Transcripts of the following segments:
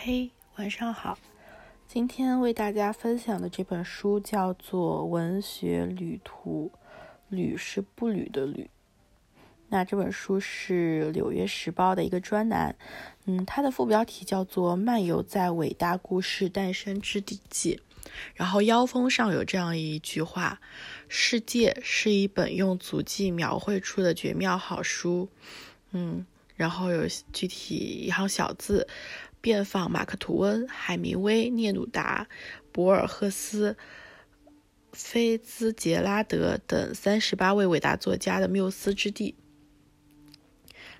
嘿，晚上好。今天为大家分享的这本书叫做《文学旅途》，旅是步履的旅。那这本书是《纽约时报》的一个专栏，嗯，它的副标题叫做《漫游在伟大故事诞生之地记》，然后腰封上有这样一句话：“世界是一本用足迹描绘出的绝妙好书。”嗯，然后有具体一行小字，遍访马克·吐温、海明威、聂鲁达、博尔赫斯、菲兹杰拉德等三十八位伟大作家的缪斯之地。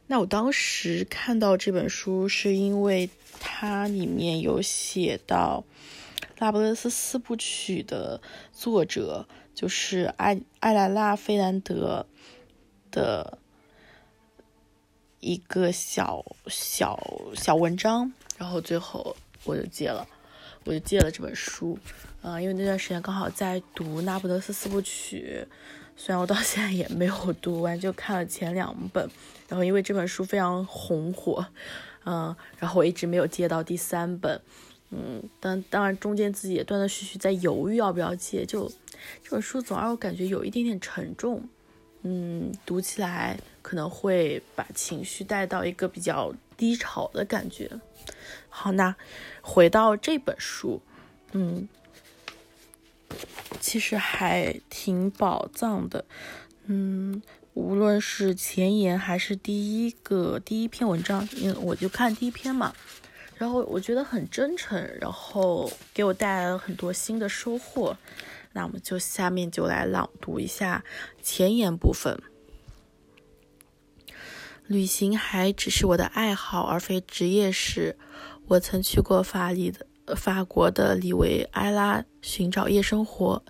那我当时看到这本书，是因为它里面有写到《拉布勒斯四部曲》的作者，就是艾艾莱拉·费兰德的一个小小小文章，然后最后我就借了，我就借了这本书，嗯，因为那段时间刚好在读《那不勒斯四部曲》。虽然我到现在也没有读完，就看了前两本，然后因为这本书非常红火，嗯，然后我一直没有借到第三本，嗯，当当然中间自己也断断续续在犹豫要不要借，就这本书总让我感觉有一点点沉重，嗯，读起来可能会把情绪带到一个比较低潮的感觉。好，那回到这本书，嗯。其实还挺宝藏的，嗯，无论是前言还是第一个第一篇文章，因为我就看第一篇嘛，然后我觉得很真诚，然后给我带来了很多新的收获。那我们就下面就来朗读一下前言部分。旅行还只是我的爱好，而非职业时，我曾去过法里的。法国的里维埃拉寻找夜生活，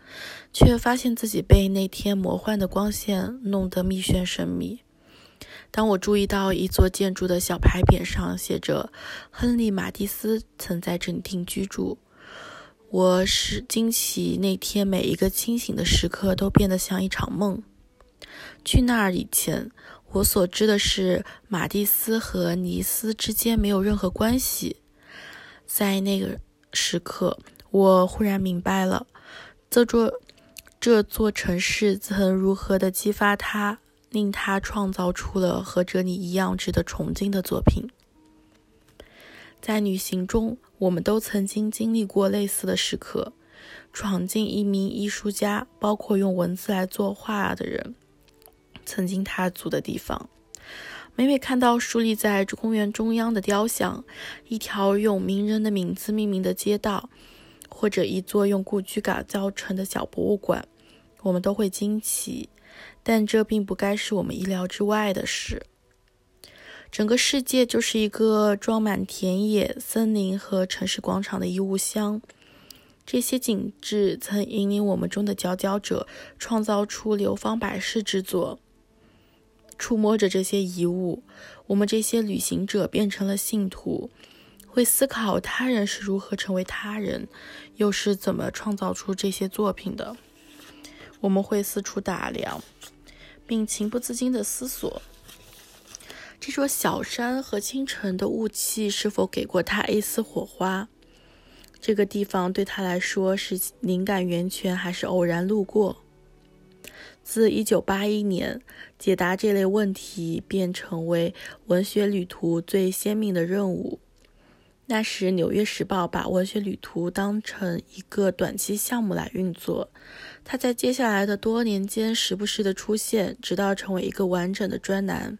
却发现自己被那天魔幻的光线弄得密眩神迷。当我注意到一座建筑的小牌匾上写着“亨利·马蒂斯曾在这里定居住”，我是惊奇那天每一个清醒的时刻都变得像一场梦。去那儿以前，我所知的是马蒂斯和尼斯之间没有任何关系。在那个。时刻，我忽然明白了，这座这座城市曾如何的激发他，令他创造出了和这里一样值得崇敬的作品。在旅行中，我们都曾经经历过类似的时刻，闯进一名艺术家，包括用文字来作画的人，曾经踏足的地方。每每看到竖立在公园中央的雕像，一条用名人的名字命名的街道，或者一座用故居改造成的小博物馆，我们都会惊奇。但这并不该是我们意料之外的事。整个世界就是一个装满田野、森林和城市广场的衣物箱。这些景致曾引领我们中的佼佼者创造出流芳百世之作。触摸着这些遗物，我们这些旅行者变成了信徒，会思考他人是如何成为他人，又是怎么创造出这些作品的。我们会四处打量，并情不自禁地思索：这座小山和清晨的雾气是否给过他一丝火花？这个地方对他来说是灵感源泉，还是偶然路过？自1981年，解答这类问题便成为文学旅途最鲜明的任务。那时，《纽约时报》把文学旅途当成一个短期项目来运作，它在接下来的多年间时不时的出现，直到成为一个完整的专栏。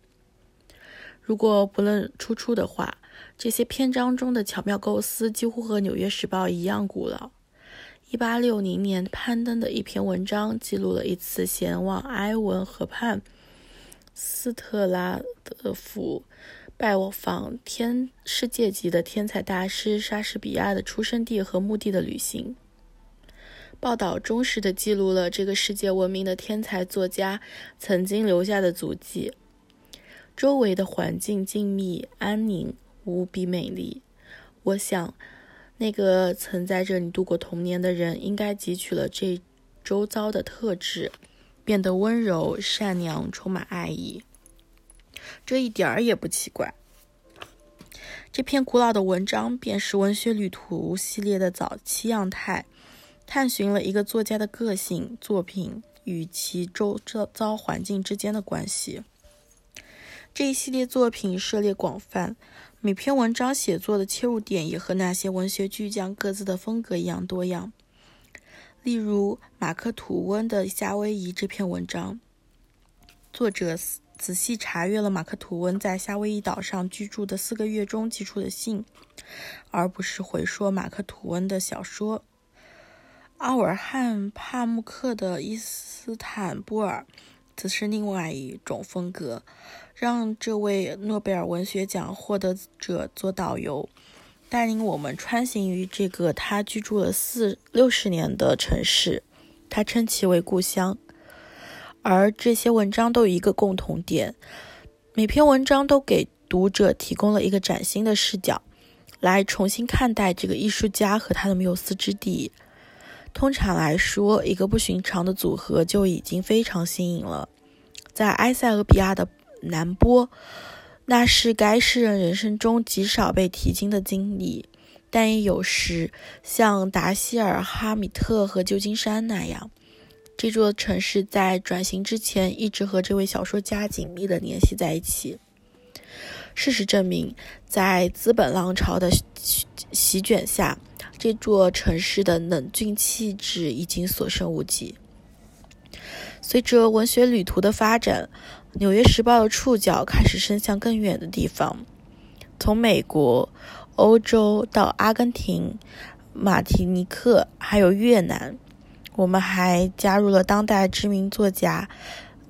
如果不论出处的话，这些篇章中的巧妙构思几乎和《纽约时报》一样古老。一八六零年攀登的一篇文章，记录了一次前往埃文河畔斯特拉德福拜访天世界级的天才大师莎士比亚的出生地和墓地的旅行。报道忠实地记录了这个世界闻名的天才作家曾经留下的足迹。周围的环境静谧安宁，无比美丽。我想。那个曾在这里度过童年的人，应该汲取了这周遭的特质，变得温柔、善良、充满爱意。这一点儿也不奇怪。这篇古老的文章便是文学旅途系列的早期样态，探寻了一个作家的个性、作品与其周遭环境之间的关系。这一系列作品涉猎广泛，每篇文章写作的切入点也和那些文学巨匠各自的风格一样多样。例如，马克·吐温的《夏威夷》这篇文章，作者。仔细查阅了马克·吐温在夏威夷岛上居住的四个月中寄出的信，而不是回说马克·吐温的小说。奥尔汉·帕慕克的《伊斯坦布尔》则是另外一种风格，让这位诺贝尔文学奖获得者做导游，带领我们穿行于这个他居住了四六十年的城市，他称其为故乡。而这些文章都有一个共同点，每篇文章都给读者提供了一个崭新的视角，来重新看待这个艺术家和他的缪斯之地。通常来说，一个不寻常的组合就已经非常新颖了。在埃塞俄比亚的南波，那是该诗人人生中极少被提及的经历，但也有时像达希尔、哈米特和旧金山那样。这座城市在转型之前一直和这位小说家紧密地联系在一起。事实证明，在资本浪潮的席卷下，这座城市的冷峻气质已经所剩无几。随着文学旅途的发展，《纽约时报》的触角开始伸向更远的地方，从美国、欧洲到阿根廷、马提尼克，还有越南。我们还加入了当代知名作家，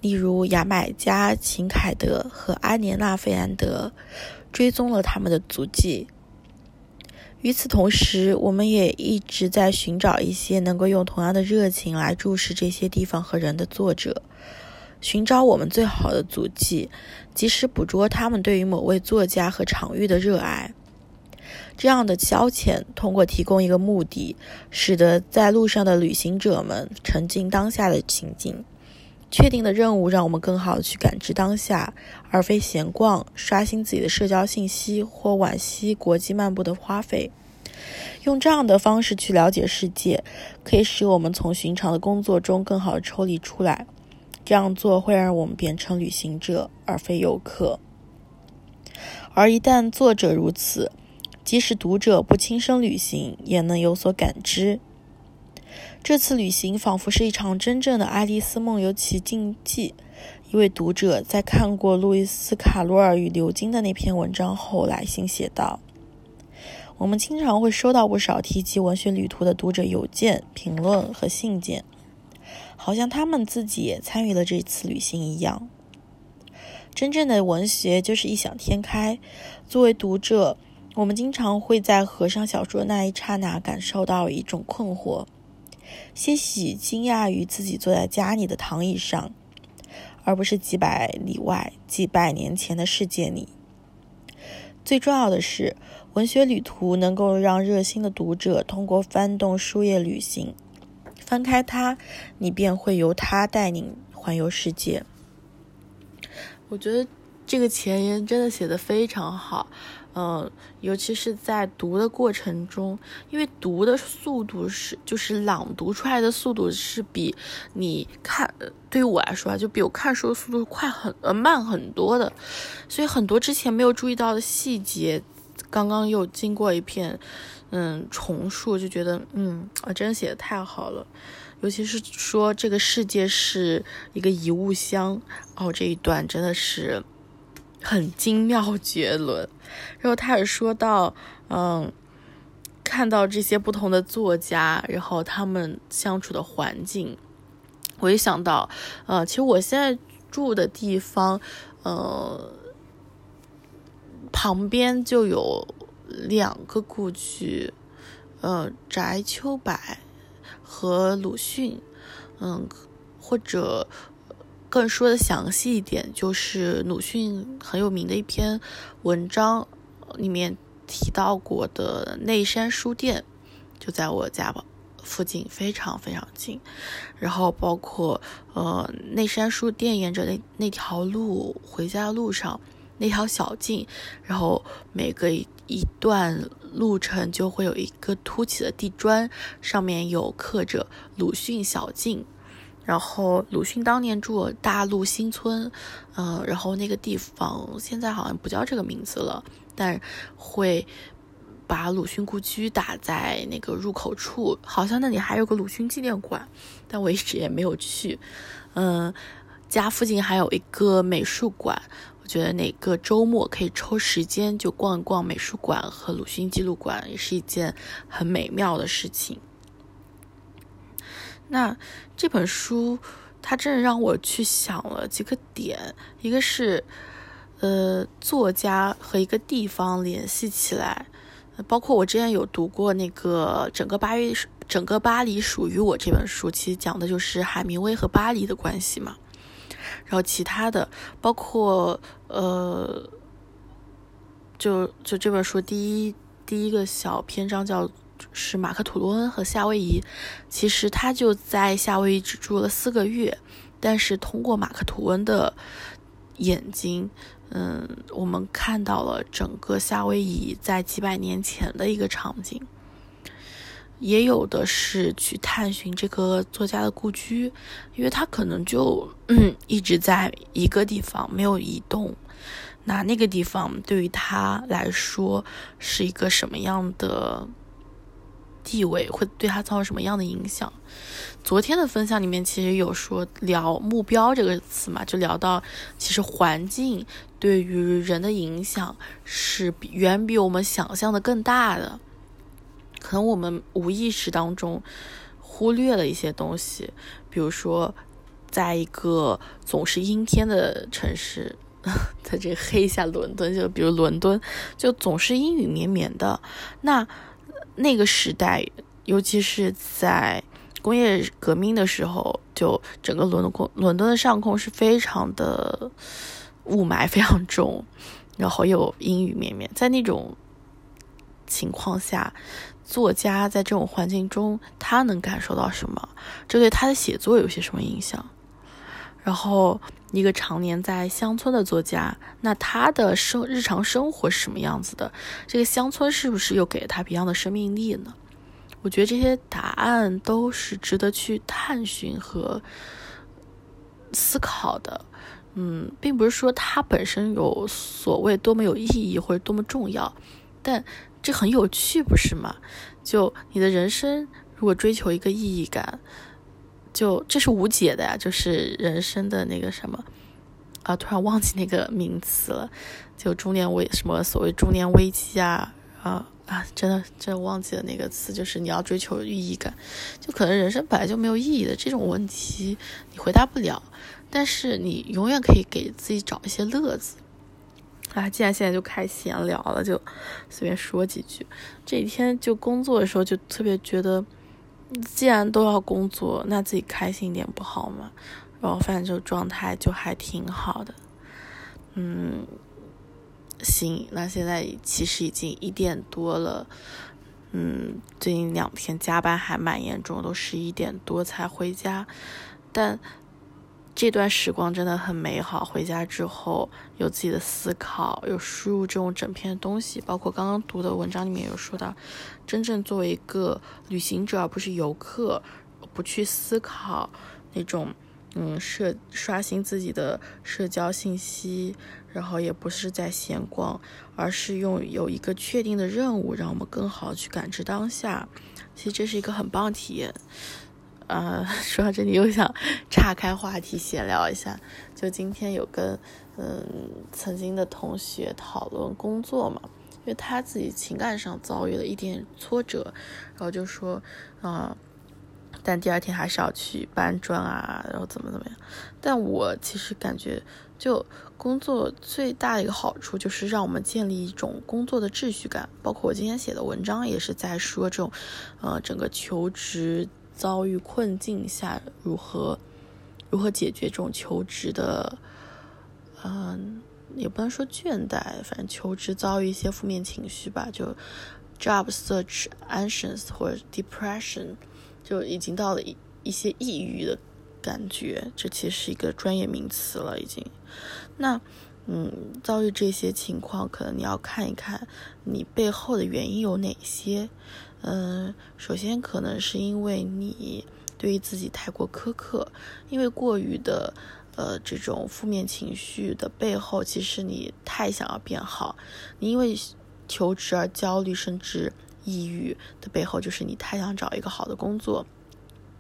例如牙买加秦凯德和安莲娜费兰德，追踪了他们的足迹。与此同时，我们也一直在寻找一些能够用同样的热情来注视这些地方和人的作者，寻找我们最好的足迹，及时捕捉他们对于某位作家和场域的热爱。这样的消遣，通过提供一个目的，使得在路上的旅行者们沉浸当下的情景。确定的任务让我们更好的去感知当下，而非闲逛、刷新自己的社交信息或惋惜国际漫步的花费。用这样的方式去了解世界，可以使我们从寻常的工作中更好的抽离出来。这样做会让我们变成旅行者，而非游客。而一旦作者如此，即使读者不亲身旅行，也能有所感知。这次旅行仿佛是一场真正的《爱丽丝梦游奇境记》。一位读者在看过路易斯·卡罗尔与牛津的那篇文章后，来信写道：“我们经常会收到不少提及文学旅途的读者邮件、评论和信件，好像他们自己也参与了这次旅行一样。真正的文学就是异想天开。作为读者。”我们经常会在合上小说那一刹那感受到一种困惑，些许惊讶于自己坐在家里的躺椅上，而不是几百里外、几百年前的世界里。最重要的是，文学旅途能够让热心的读者通过翻动书页旅行，翻开它，你便会由它带领环游世界。我觉得这个前言真的写的非常好。嗯，尤其是在读的过程中，因为读的速度是，就是朗读出来的速度是比你看，对于我来说啊，就比我看书的速度快很呃慢很多的，所以很多之前没有注意到的细节，刚刚又经过一片嗯重述，就觉得嗯啊，真写的太好了，尤其是说这个世界是一个遗物箱，哦这一段真的是。很精妙绝伦，然后他也说到，嗯，看到这些不同的作家，然后他们相处的环境，我也想到，呃，其实我现在住的地方，呃，旁边就有两个故居，呃，翟秋白和鲁迅，嗯，或者。更说的详细一点，就是鲁迅很有名的一篇文章里面提到过的内山书店，就在我家附近，非常非常近。然后包括呃内山书店沿着那那条路回家的路上那条小径，然后每隔一一段路程就会有一个凸起的地砖，上面有刻着鲁迅小径。然后鲁迅当年住大陆新村，嗯，然后那个地方现在好像不叫这个名字了，但会把鲁迅故居打在那个入口处，好像那里还有个鲁迅纪念馆，但我一直也没有去。嗯，家附近还有一个美术馆，觉得哪个周末可以抽时间就逛一逛美术馆和鲁迅纪录馆，也是一件很美妙的事情。那这本书，它真的让我去想了几个点，一个是，呃，作家和一个地方联系起来，包括我之前有读过那个整个巴黎，整个巴黎属于我这本书，其实讲的就是海明威和巴黎的关系嘛。然后其他的，包括呃，就就这本书第一第一个小篇章叫。是马克·吐洛恩和夏威夷，其实他就在夏威夷只住了四个月，但是通过马克·吐温的眼睛，嗯，我们看到了整个夏威夷在几百年前的一个场景。也有的是去探寻这个作家的故居，因为他可能就嗯一直在一个地方没有移动，那那个地方对于他来说是一个什么样的？地位会对他造成什么样的影响？昨天的分享里面其实有说聊目标这个词嘛，就聊到其实环境对于人的影响是远比我们想象的更大的。可能我们无意识当中忽略了一些东西，比如说，在一个总是阴天的城市，在这黑一下伦敦，就比如伦敦，就总是阴雨绵绵的，那。那个时代，尤其是在工业革命的时候，就整个伦敦伦敦的上空是非常的雾霾非常重，然后又阴雨绵绵。在那种情况下，作家在这种环境中，他能感受到什么？这对他的写作有些什么影响？然后，一个常年在乡村的作家，那他的生日常生活是什么样子的？这个乡村是不是又给了他别样的生命力呢？我觉得这些答案都是值得去探寻和思考的。嗯，并不是说它本身有所谓多么有意义或者多么重要，但这很有趣，不是吗？就你的人生如果追求一个意义感。就这是无解的呀，就是人生的那个什么啊，突然忘记那个名词了，就中年危什么所谓中年危机啊啊啊，真的真的忘记了那个词，就是你要追求意义感，就可能人生本来就没有意义的这种问题，你回答不了，但是你永远可以给自己找一些乐子啊。既然现在就开闲聊了，就随便说几句。这几天就工作的时候，就特别觉得。既然都要工作，那自己开心一点不好吗？然后反正就状态就还挺好的。嗯，行，那现在其实已经一点多了。嗯，最近两天加班还蛮严重，都十一点多才回家，但。这段时光真的很美好。回家之后有自己的思考，有输入这种整篇的东西，包括刚刚读的文章里面有说到，真正作为一个旅行者而不是游客，不去思考那种嗯社刷新自己的社交信息，然后也不是在闲逛，而是用有一个确定的任务，让我们更好去感知当下。其实这是一个很棒体验。呃，说到这里又想岔开话题闲聊一下，就今天有跟嗯曾经的同学讨论工作嘛，因为他自己情感上遭遇了一点挫折，然后就说啊，但第二天还是要去搬砖啊，然后怎么怎么样。但我其实感觉，就工作最大的一个好处就是让我们建立一种工作的秩序感，包括我今天写的文章也是在说这种，呃，整个求职。遭遇困境下如何如何解决这种求职的，嗯，也不能说倦怠，反正求职遭遇一些负面情绪吧，就 job search anxious 或者 depression，就已经到了一一些抑郁的感觉，这其实是一个专业名词了已经。那嗯，遭遇这些情况，可能你要看一看你背后的原因有哪些。嗯，首先可能是因为你对于自己太过苛刻，因为过于的呃这种负面情绪的背后，其实你太想要变好，你因为求职而焦虑甚至抑郁的背后，就是你太想找一个好的工作。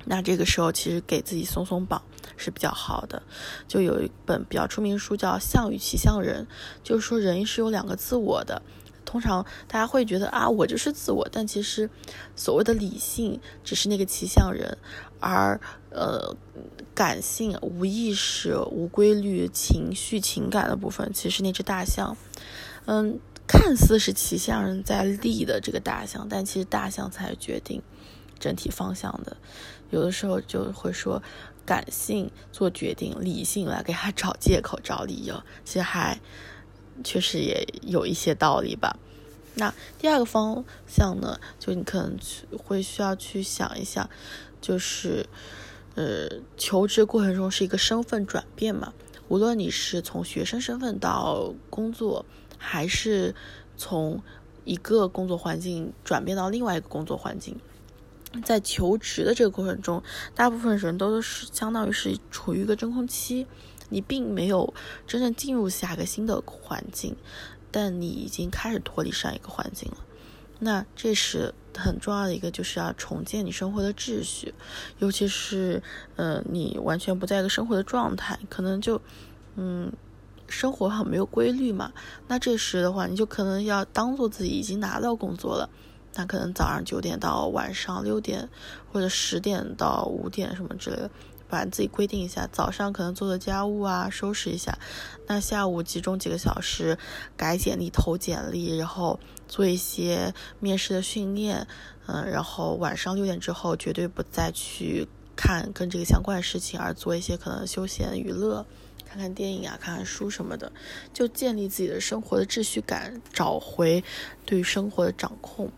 那这个时候，其实给自己松松绑是比较好的。就有一本比较出名书叫《象与骑象人》，就是说人是有两个自我的。通常大家会觉得啊，我就是自我，但其实所谓的理性只是那个骑象人，而呃感性、无意识、无规律、情绪、情感的部分，其实那只大象。嗯，看似是骑象人在立的这个大象，但其实大象才决定整体方向的。有的时候就会说，感性做决定，理性来给他找借口、找理由，其实还确实也有一些道理吧。那第二个方向呢，就你可能会需要去想一下，就是呃，求职过程中是一个身份转变嘛，无论你是从学生身份到工作，还是从一个工作环境转变到另外一个工作环境。在求职的这个过程中，大部分人都是相当于是处于一个真空期，你并没有真正进入下个新的环境，但你已经开始脱离上一个环境了。那这时很重要的一个就是要重建你生活的秩序，尤其是呃你完全不在一个生活的状态，可能就嗯生活很没有规律嘛。那这时的话，你就可能要当做自己已经拿到工作了。那可能早上九点到晚上六点，或者十点到五点什么之类的，把自己规定一下。早上可能做做家务啊，收拾一下。那下午集中几个小时改简历、投简历，然后做一些面试的训练。嗯，然后晚上六点之后绝对不再去看跟这个相关的事情，而做一些可能休闲娱乐，看看电影啊，看看书什么的，就建立自己的生活的秩序感，找回对生活的掌控。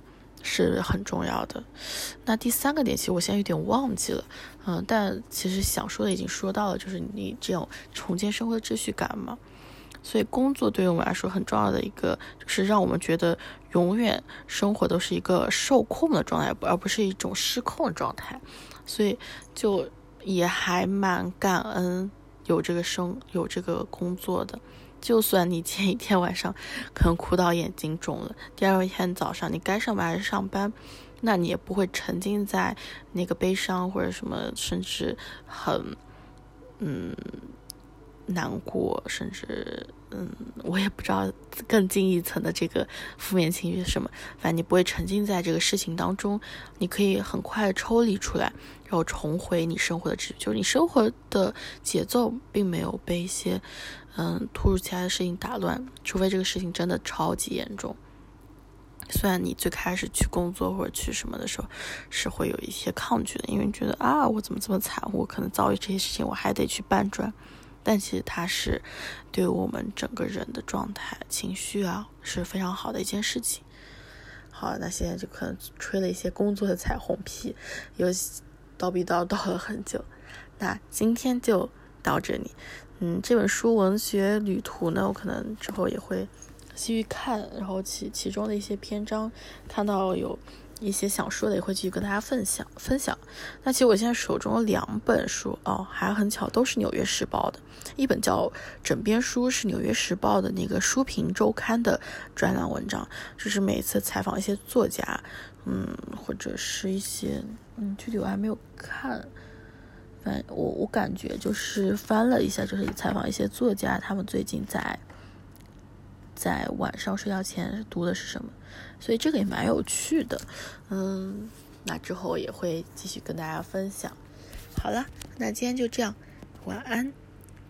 是很重要的。那第三个点，其实我现在有点忘记了，嗯，但其实想说的已经说到了，就是你这种重建生活的秩序感嘛。所以工作对于我们来说很重要的一个，就是让我们觉得永远生活都是一个受控的状态，而不是一种失控的状态。所以就也还蛮感恩有这个生有这个工作的。就算你前一天晚上可能哭到眼睛肿了，第二天早上你该上班还是上班，那你也不会沉浸在那个悲伤或者什么，甚至很嗯难过，甚至嗯我也不知道更近一层的这个负面情绪是什么。反正你不会沉浸在这个事情当中，你可以很快抽离出来，然后重回你生活的秩序，就是你生活的节奏并没有被一些。嗯，突如其来的事情打乱，除非这个事情真的超级严重。虽然你最开始去工作或者去什么的时候，是会有一些抗拒的，因为觉得啊，我怎么这么惨，我可能遭遇这些事情，我还得去搬砖。但其实它是对我们整个人的状态、情绪啊，是非常好的一件事情。好，那现在就可能吹了一些工作的彩虹屁，又叨逼叨叨了很久。那今天就到这里。嗯，这本书文学旅途呢，我可能之后也会继续看，然后其其中的一些篇章，看到有一些想说的，也会继续跟大家分享分享。那其实我现在手中有两本书哦，还很巧，都是《纽约时报》的，一本叫《枕边书》，是《纽约时报》的那个书评周刊的专栏文章，就是每次采访一些作家，嗯，或者是一些嗯，具体我还没有看。反我我感觉就是翻了一下，就是采访一些作家，他们最近在在晚上睡觉前读的是什么，所以这个也蛮有趣的。嗯，那之后也会继续跟大家分享。好了，那今天就这样，晚安。